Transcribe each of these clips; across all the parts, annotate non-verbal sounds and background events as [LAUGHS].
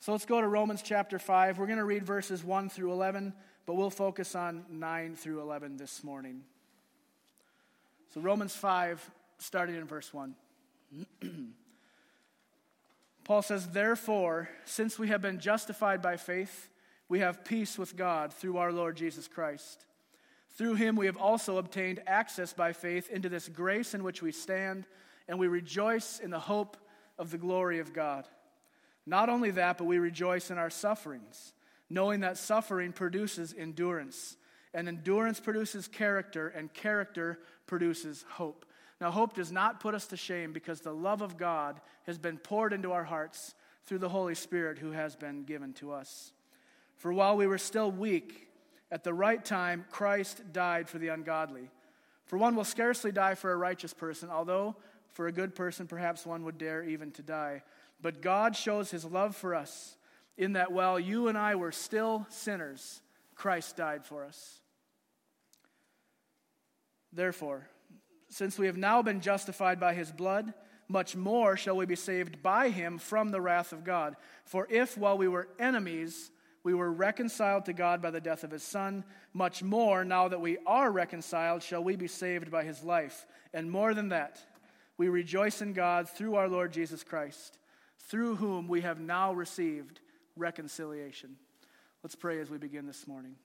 So let's go to Romans chapter 5. We're going to read verses 1 through 11, but we'll focus on 9 through 11 this morning. So, Romans 5, starting in verse 1. [CLEARS THROAT] Paul says, Therefore, since we have been justified by faith, we have peace with God through our Lord Jesus Christ. Through him we have also obtained access by faith into this grace in which we stand, and we rejoice in the hope of the glory of God. Not only that, but we rejoice in our sufferings, knowing that suffering produces endurance, and endurance produces character, and character produces hope. Now, hope does not put us to shame because the love of God has been poured into our hearts through the Holy Spirit who has been given to us. For while we were still weak, at the right time, Christ died for the ungodly. For one will scarcely die for a righteous person, although for a good person, perhaps one would dare even to die. But God shows his love for us in that while you and I were still sinners, Christ died for us. Therefore, since we have now been justified by his blood, much more shall we be saved by him from the wrath of God. For if, while we were enemies, we were reconciled to God by the death of his Son, much more, now that we are reconciled, shall we be saved by his life. And more than that, we rejoice in God through our Lord Jesus Christ through whom we have now received reconciliation. Let's pray as we begin this morning.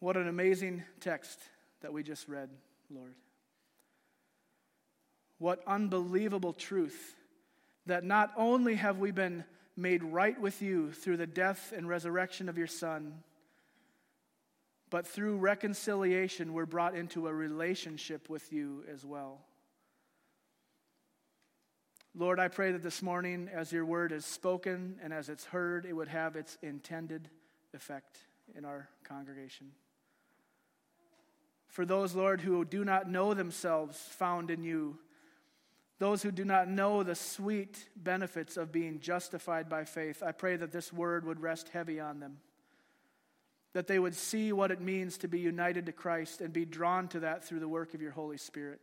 What an amazing text that we just read, Lord. What unbelievable truth that not only have we been made right with you through the death and resurrection of your Son, but through reconciliation, we're brought into a relationship with you as well. Lord, I pray that this morning, as your word is spoken and as it's heard, it would have its intended effect in our congregation. For those, Lord, who do not know themselves found in you, those who do not know the sweet benefits of being justified by faith, I pray that this word would rest heavy on them. That they would see what it means to be united to Christ and be drawn to that through the work of your Holy Spirit.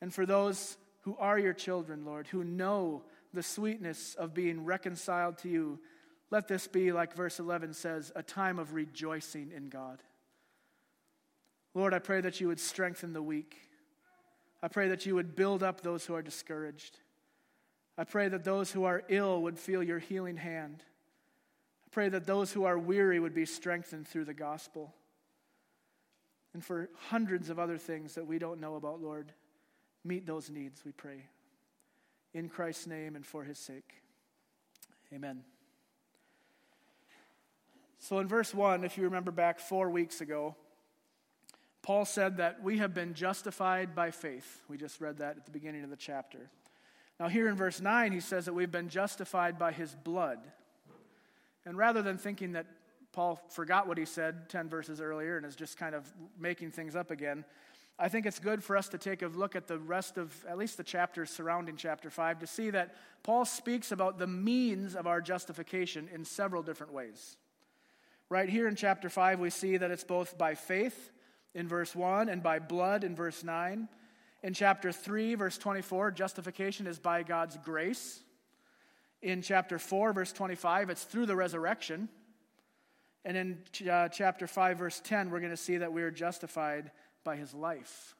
And for those who are your children, Lord, who know the sweetness of being reconciled to you, let this be, like verse 11 says, a time of rejoicing in God. Lord, I pray that you would strengthen the weak. I pray that you would build up those who are discouraged. I pray that those who are ill would feel your healing hand. I pray that those who are weary would be strengthened through the gospel. And for hundreds of other things that we don't know about, Lord, Meet those needs, we pray. In Christ's name and for his sake. Amen. So, in verse 1, if you remember back four weeks ago, Paul said that we have been justified by faith. We just read that at the beginning of the chapter. Now, here in verse 9, he says that we've been justified by his blood. And rather than thinking that Paul forgot what he said 10 verses earlier and is just kind of making things up again, I think it's good for us to take a look at the rest of at least the chapters surrounding chapter 5 to see that Paul speaks about the means of our justification in several different ways. Right here in chapter 5, we see that it's both by faith in verse 1 and by blood in verse 9. In chapter 3, verse 24, justification is by God's grace. In chapter 4, verse 25, it's through the resurrection. And in uh, chapter 5, verse 10, we're going to see that we are justified by his life.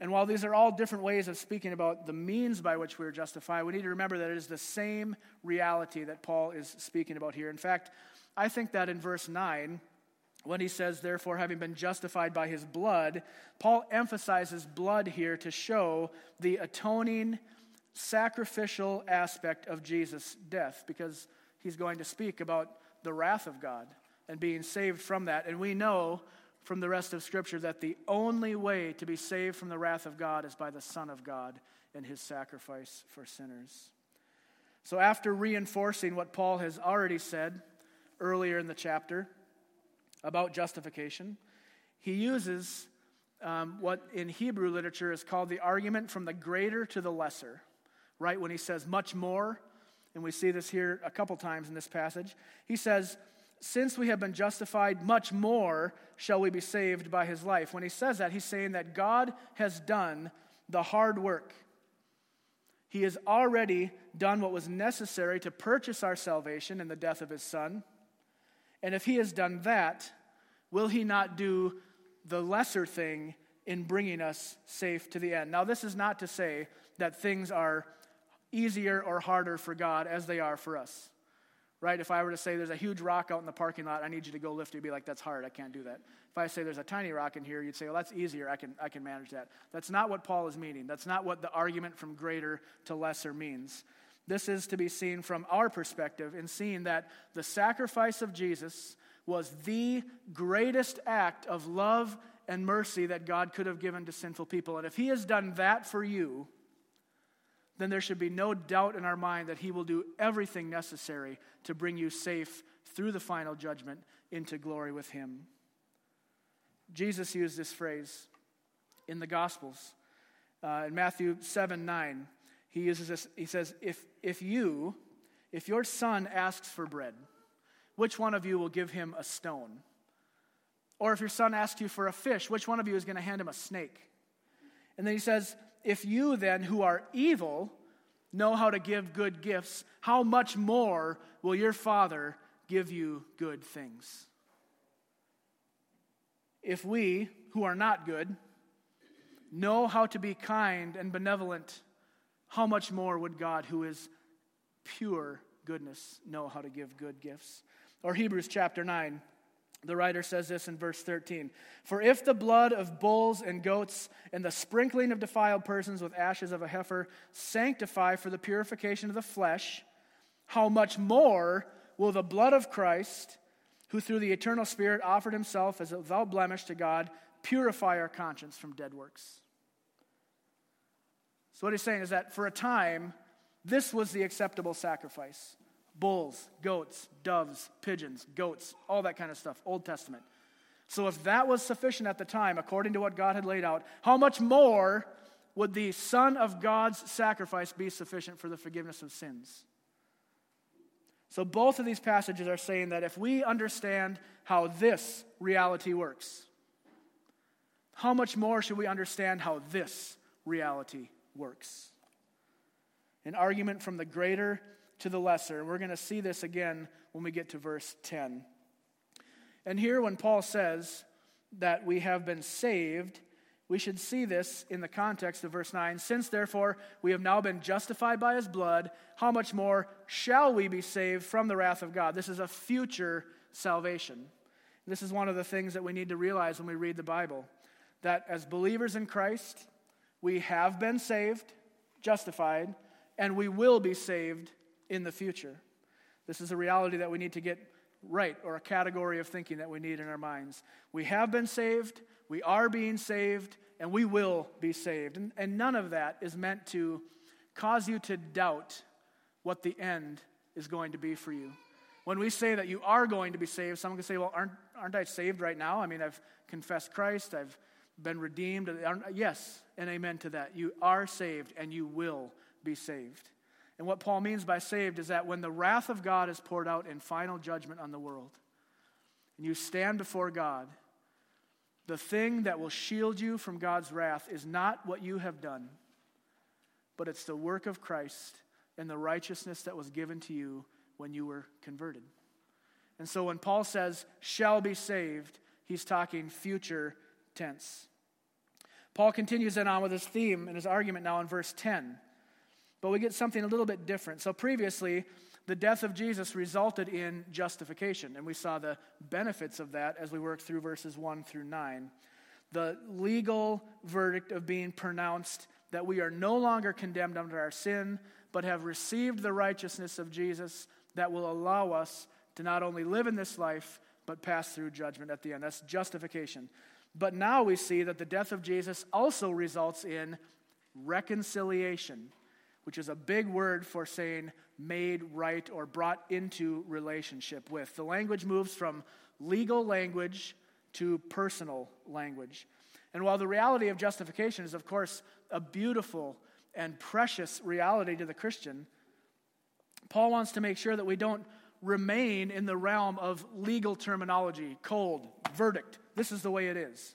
And while these are all different ways of speaking about the means by which we are justified, we need to remember that it is the same reality that Paul is speaking about here. In fact, I think that in verse 9, when he says, therefore, having been justified by his blood, Paul emphasizes blood here to show the atoning, sacrificial aspect of Jesus' death, because he's going to speak about the wrath of God and being saved from that. And we know from the rest of Scripture that the only way to be saved from the wrath of God is by the Son of God and his sacrifice for sinners. So, after reinforcing what Paul has already said earlier in the chapter about justification, he uses um, what in Hebrew literature is called the argument from the greater to the lesser, right? When he says much more, and we see this here a couple times in this passage, he says, since we have been justified, much more shall we be saved by his life. When he says that, he's saying that God has done the hard work. He has already done what was necessary to purchase our salvation in the death of his Son. And if he has done that, will he not do the lesser thing in bringing us safe to the end? Now, this is not to say that things are easier or harder for God as they are for us. Right? If I were to say there's a huge rock out in the parking lot, I need you to go lift it, you'd be like, that's hard, I can't do that. If I say there's a tiny rock in here, you'd say, well, that's easier, I can, I can manage that. That's not what Paul is meaning. That's not what the argument from greater to lesser means. This is to be seen from our perspective in seeing that the sacrifice of Jesus was the greatest act of love and mercy that God could have given to sinful people. And if He has done that for you, then there should be no doubt in our mind that He will do everything necessary to bring you safe through the final judgment into glory with Him. Jesus used this phrase in the Gospels. Uh, in Matthew 7 9, he uses this, he says, if, if you, if your son asks for bread, which one of you will give him a stone? Or if your son asks you for a fish, which one of you is going to hand him a snake? And then he says, If you then, who are evil, know how to give good gifts, how much more will your Father give you good things? If we, who are not good, know how to be kind and benevolent, how much more would God, who is pure goodness, know how to give good gifts? Or Hebrews chapter 9. The writer says this in verse 13 For if the blood of bulls and goats and the sprinkling of defiled persons with ashes of a heifer sanctify for the purification of the flesh, how much more will the blood of Christ, who through the eternal Spirit offered himself as without blemish to God, purify our conscience from dead works? So, what he's saying is that for a time, this was the acceptable sacrifice bulls, goats, doves, pigeons, goats, all that kind of stuff, Old Testament. So, if that was sufficient at the time, according to what God had laid out, how much more would the Son of God's sacrifice be sufficient for the forgiveness of sins? So, both of these passages are saying that if we understand how this reality works, how much more should we understand how this reality works? An argument from the greater to the lesser. And we're going to see this again when we get to verse 10. And here, when Paul says that we have been saved, we should see this in the context of verse 9. Since, therefore, we have now been justified by his blood, how much more shall we be saved from the wrath of God? This is a future salvation. This is one of the things that we need to realize when we read the Bible that as believers in Christ, we have been saved, justified, and we will be saved in the future. This is a reality that we need to get right, or a category of thinking that we need in our minds. We have been saved, we are being saved, and we will be saved. And, and none of that is meant to cause you to doubt what the end is going to be for you. When we say that you are going to be saved, someone can say, Well, aren't, aren't I saved right now? I mean, I've confessed Christ, I've been redeemed. Yes, and amen to that. You are saved, and you will be saved. And what Paul means by saved is that when the wrath of God is poured out in final judgment on the world, and you stand before God, the thing that will shield you from God's wrath is not what you have done, but it's the work of Christ and the righteousness that was given to you when you were converted. And so when Paul says, shall be saved, he's talking future tense. Paul continues then on with his theme and his argument now in verse 10. But we get something a little bit different. So previously, the death of Jesus resulted in justification, and we saw the benefits of that as we worked through verses 1 through 9. The legal verdict of being pronounced that we are no longer condemned under our sin, but have received the righteousness of Jesus that will allow us to not only live in this life, but pass through judgment at the end. That's justification. But now we see that the death of Jesus also results in reconciliation which is a big word for saying made right or brought into relationship with. The language moves from legal language to personal language. And while the reality of justification is, of course, a beautiful and precious reality to the Christian, Paul wants to make sure that we don't remain in the realm of legal terminology, cold, verdict. This is the way it is.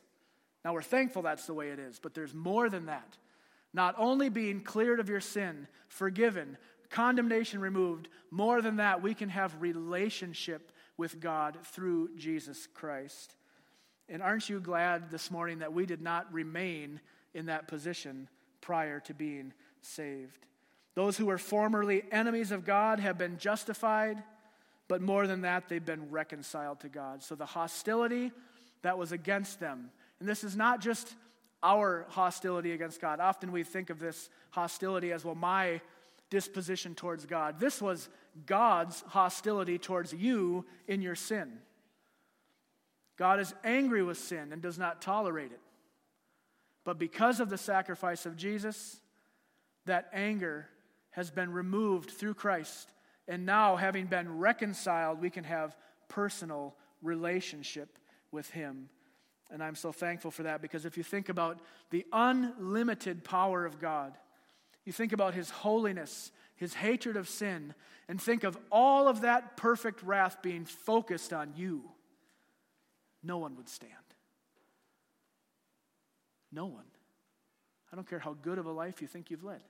Now, we're thankful that's the way it is, but there's more than that. Not only being cleared of your sin, forgiven, condemnation removed, more than that, we can have relationship with God through Jesus Christ. And aren't you glad this morning that we did not remain in that position prior to being saved? Those who were formerly enemies of God have been justified, but more than that, they've been reconciled to God. So the hostility that was against them, and this is not just our hostility against God. Often we think of this hostility as, well, my disposition towards God. This was God's hostility towards you in your sin. God is angry with sin and does not tolerate it. But because of the sacrifice of Jesus, that anger has been removed through Christ. And now, having been reconciled, we can have personal relationship with Him. And I'm so thankful for that because if you think about the unlimited power of God, you think about His holiness, His hatred of sin, and think of all of that perfect wrath being focused on you no one would stand. No one. I don't care how good of a life you think you've led.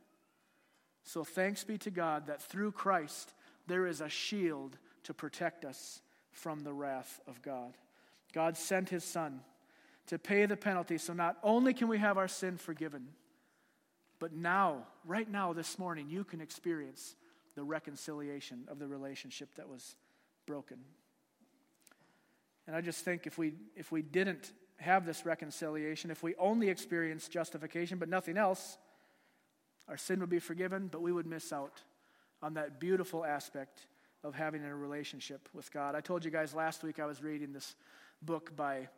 So thanks be to God that through Christ there is a shield to protect us from the wrath of God. God sent his Son to pay the penalty so not only can we have our sin forgiven, but now, right now, this morning, you can experience the reconciliation of the relationship that was broken. And I just think if we, if we didn't have this reconciliation, if we only experienced justification but nothing else, our sin would be forgiven, but we would miss out on that beautiful aspect of having a relationship with God. I told you guys last week I was reading this book by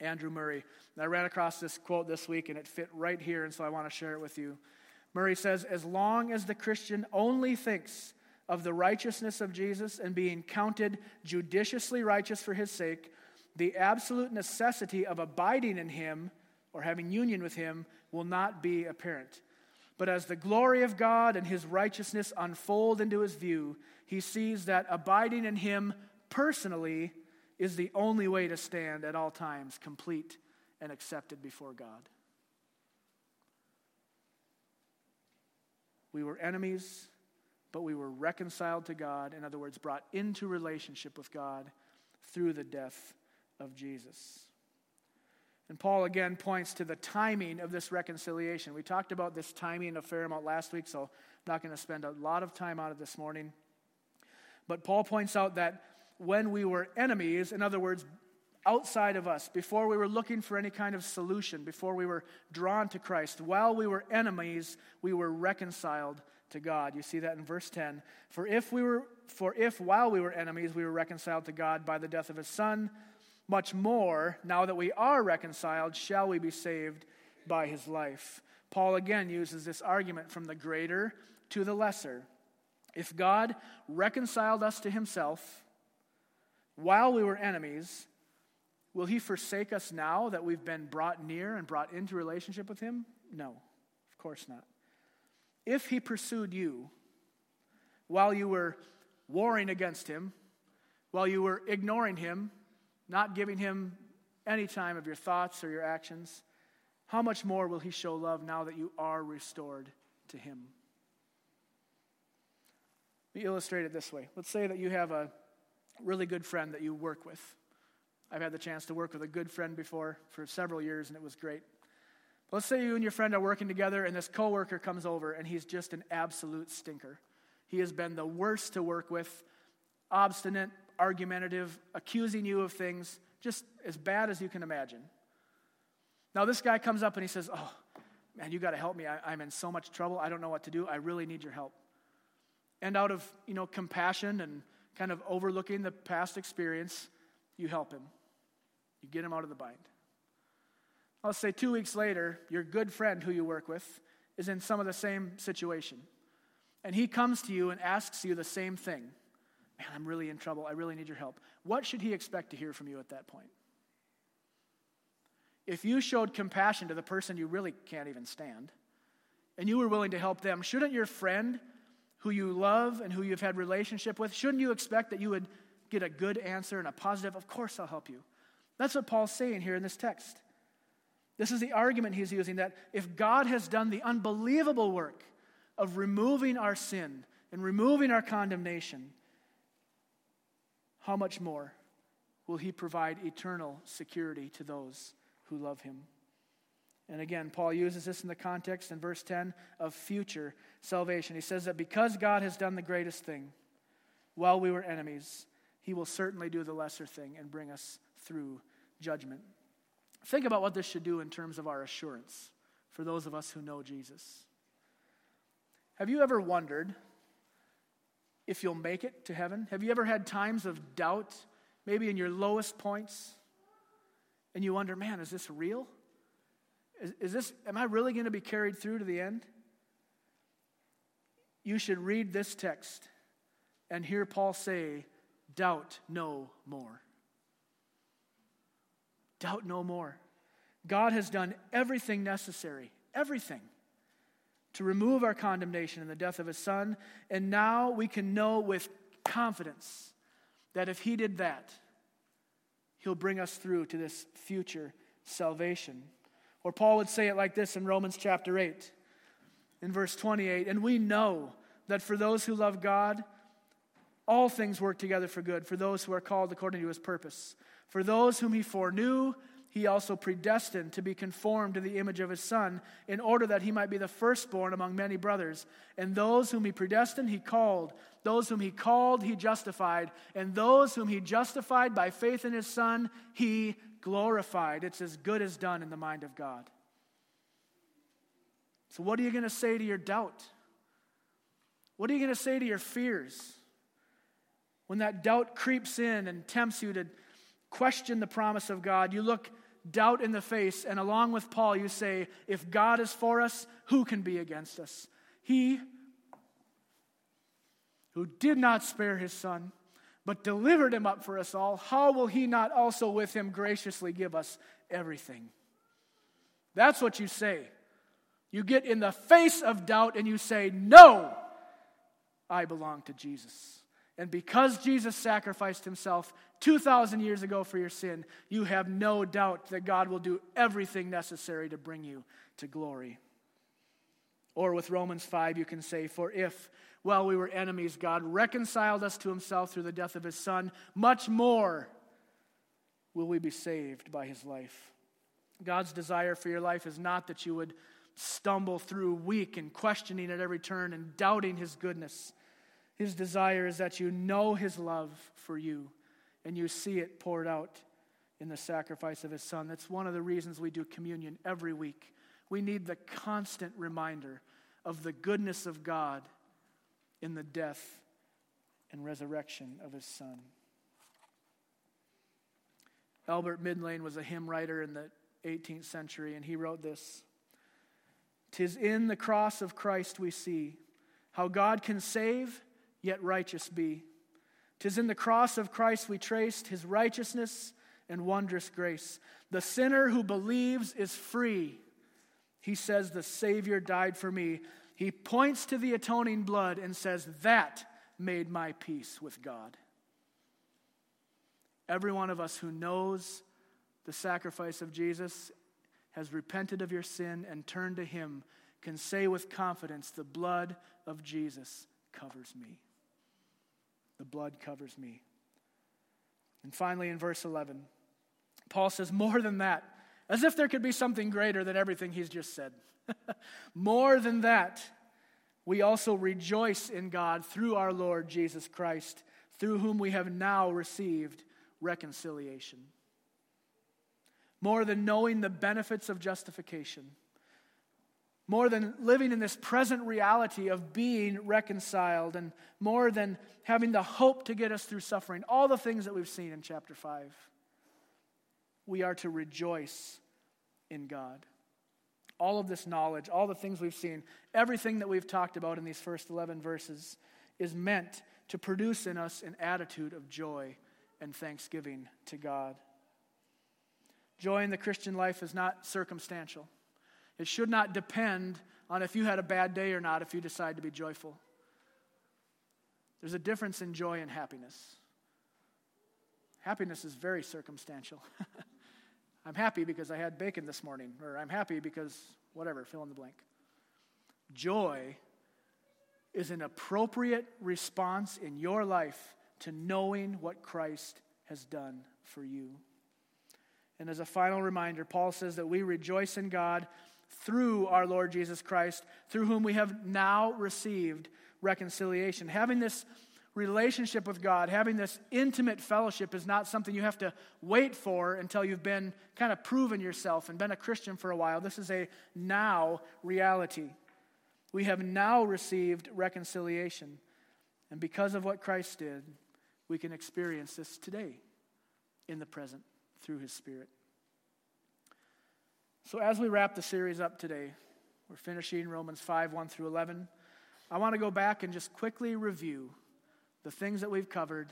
Andrew Murray. And I ran across this quote this week and it fit right here, and so I want to share it with you. Murray says, As long as the Christian only thinks of the righteousness of Jesus and being counted judiciously righteous for his sake, the absolute necessity of abiding in him or having union with him will not be apparent. But as the glory of God and his righteousness unfold into his view, he sees that abiding in him personally is the only way to stand at all times, complete and accepted before God. We were enemies but we were reconciled to God, in other words, brought into relationship with God through the death of Jesus. And Paul again points to the timing of this reconciliation. We talked about this timing a fair amount last week, so I'm not going to spend a lot of time on it this morning. But Paul points out that when we were enemies, in other words, outside of us, before we were looking for any kind of solution, before we were drawn to Christ, while we were enemies, we were reconciled to God. You see that in verse 10. For if we were for if while we were enemies we were reconciled to God by the death of his son, much more now that we are reconciled shall we be saved by his life. Paul again uses this argument from the greater to the lesser. If God reconciled us to himself while we were enemies, will he forsake us now that we've been brought near and brought into relationship with him? No, of course not if he pursued you while you were warring against him, while you were ignoring him, not giving him any time of your thoughts or your actions, how much more will he show love now that you are restored to him? We illustrate it this way. Let's say that you have a really good friend that you work with. I've had the chance to work with a good friend before for several years, and it was great. Let's say you and your friend are working together, and this coworker comes over, and he's just an absolute stinker. He has been the worst to work with, obstinate, argumentative, accusing you of things just as bad as you can imagine. Now, this guy comes up and he says, Oh, man, you got to help me. I, I'm in so much trouble. I don't know what to do. I really need your help. And out of, you know, compassion and kind of overlooking the past experience, you help him. You get him out of the bind. Let's say two weeks later, your good friend who you work with is in some of the same situation. And he comes to you and asks you the same thing Man, I'm really in trouble. I really need your help. What should he expect to hear from you at that point? If you showed compassion to the person you really can't even stand, and you were willing to help them, shouldn't your friend who you love and who you've had relationship with, shouldn't you expect that you would get a good answer and a positive, of course I'll help you? That's what Paul's saying here in this text. This is the argument he's using that if God has done the unbelievable work of removing our sin and removing our condemnation, how much more will he provide eternal security to those who love him? And again, Paul uses this in the context in verse 10 of future salvation. He says that because God has done the greatest thing while we were enemies, he will certainly do the lesser thing and bring us through judgment. Think about what this should do in terms of our assurance for those of us who know Jesus. Have you ever wondered if you'll make it to heaven? Have you ever had times of doubt, maybe in your lowest points, and you wonder, man, is this real? Is, is this, am I really going to be carried through to the end? You should read this text and hear Paul say, doubt no more. Doubt no more. God has done everything necessary, everything, to remove our condemnation in the death of his son. And now we can know with confidence that if he did that, he'll bring us through to this future salvation. Or Paul would say it like this in Romans chapter 8, in verse 28 And we know that for those who love God, all things work together for good, for those who are called according to his purpose. For those whom he foreknew, he also predestined to be conformed to the image of his Son, in order that he might be the firstborn among many brothers. And those whom he predestined, he called. Those whom he called, he justified. And those whom he justified by faith in his Son, he glorified. It's as good as done in the mind of God. So, what are you going to say to your doubt? What are you going to say to your fears? When that doubt creeps in and tempts you to question the promise of God, you look doubt in the face, and along with Paul, you say, If God is for us, who can be against us? He who did not spare his son but delivered him up for us all, how will he not also with him graciously give us everything? That's what you say. You get in the face of doubt and you say, No, I belong to Jesus. And because Jesus sacrificed himself 2,000 years ago for your sin, you have no doubt that God will do everything necessary to bring you to glory. Or with Romans 5, you can say, For if while we were enemies, God reconciled us to himself through the death of his Son. Much more will we be saved by his life. God's desire for your life is not that you would stumble through weak and questioning at every turn and doubting his goodness. His desire is that you know his love for you and you see it poured out in the sacrifice of his son. That's one of the reasons we do communion every week. We need the constant reminder of the goodness of God in the death and resurrection of his son. Albert Midlane was a hymn writer in the 18th century, and he wrote this Tis in the cross of Christ we see how God can save, yet righteous be. Tis in the cross of Christ we traced his righteousness and wondrous grace. The sinner who believes is free. He says, The Savior died for me. He points to the atoning blood and says, That made my peace with God. Every one of us who knows the sacrifice of Jesus, has repented of your sin, and turned to Him, can say with confidence, The blood of Jesus covers me. The blood covers me. And finally, in verse 11, Paul says, More than that, as if there could be something greater than everything he's just said. [LAUGHS] More than that, we also rejoice in God through our Lord Jesus Christ, through whom we have now received reconciliation. More than knowing the benefits of justification, more than living in this present reality of being reconciled, and more than having the hope to get us through suffering, all the things that we've seen in chapter 5, we are to rejoice in God all of this knowledge, all the things we've seen, everything that we've talked about in these first 11 verses is meant to produce in us an attitude of joy and thanksgiving to God. Joy in the Christian life is not circumstantial. It should not depend on if you had a bad day or not if you decide to be joyful. There's a difference in joy and happiness. Happiness is very circumstantial. [LAUGHS] I'm happy because I had bacon this morning, or I'm happy because whatever, fill in the blank. Joy is an appropriate response in your life to knowing what Christ has done for you. And as a final reminder, Paul says that we rejoice in God through our Lord Jesus Christ, through whom we have now received reconciliation. Having this relationship with God, having this intimate fellowship, is not something you have to wait for until you've been kind of proven yourself and been a Christian for a while. This is a now reality. We have now received reconciliation. And because of what Christ did, we can experience this today in the present through his Spirit. So, as we wrap the series up today, we're finishing Romans 5 1 through 11. I want to go back and just quickly review the things that we've covered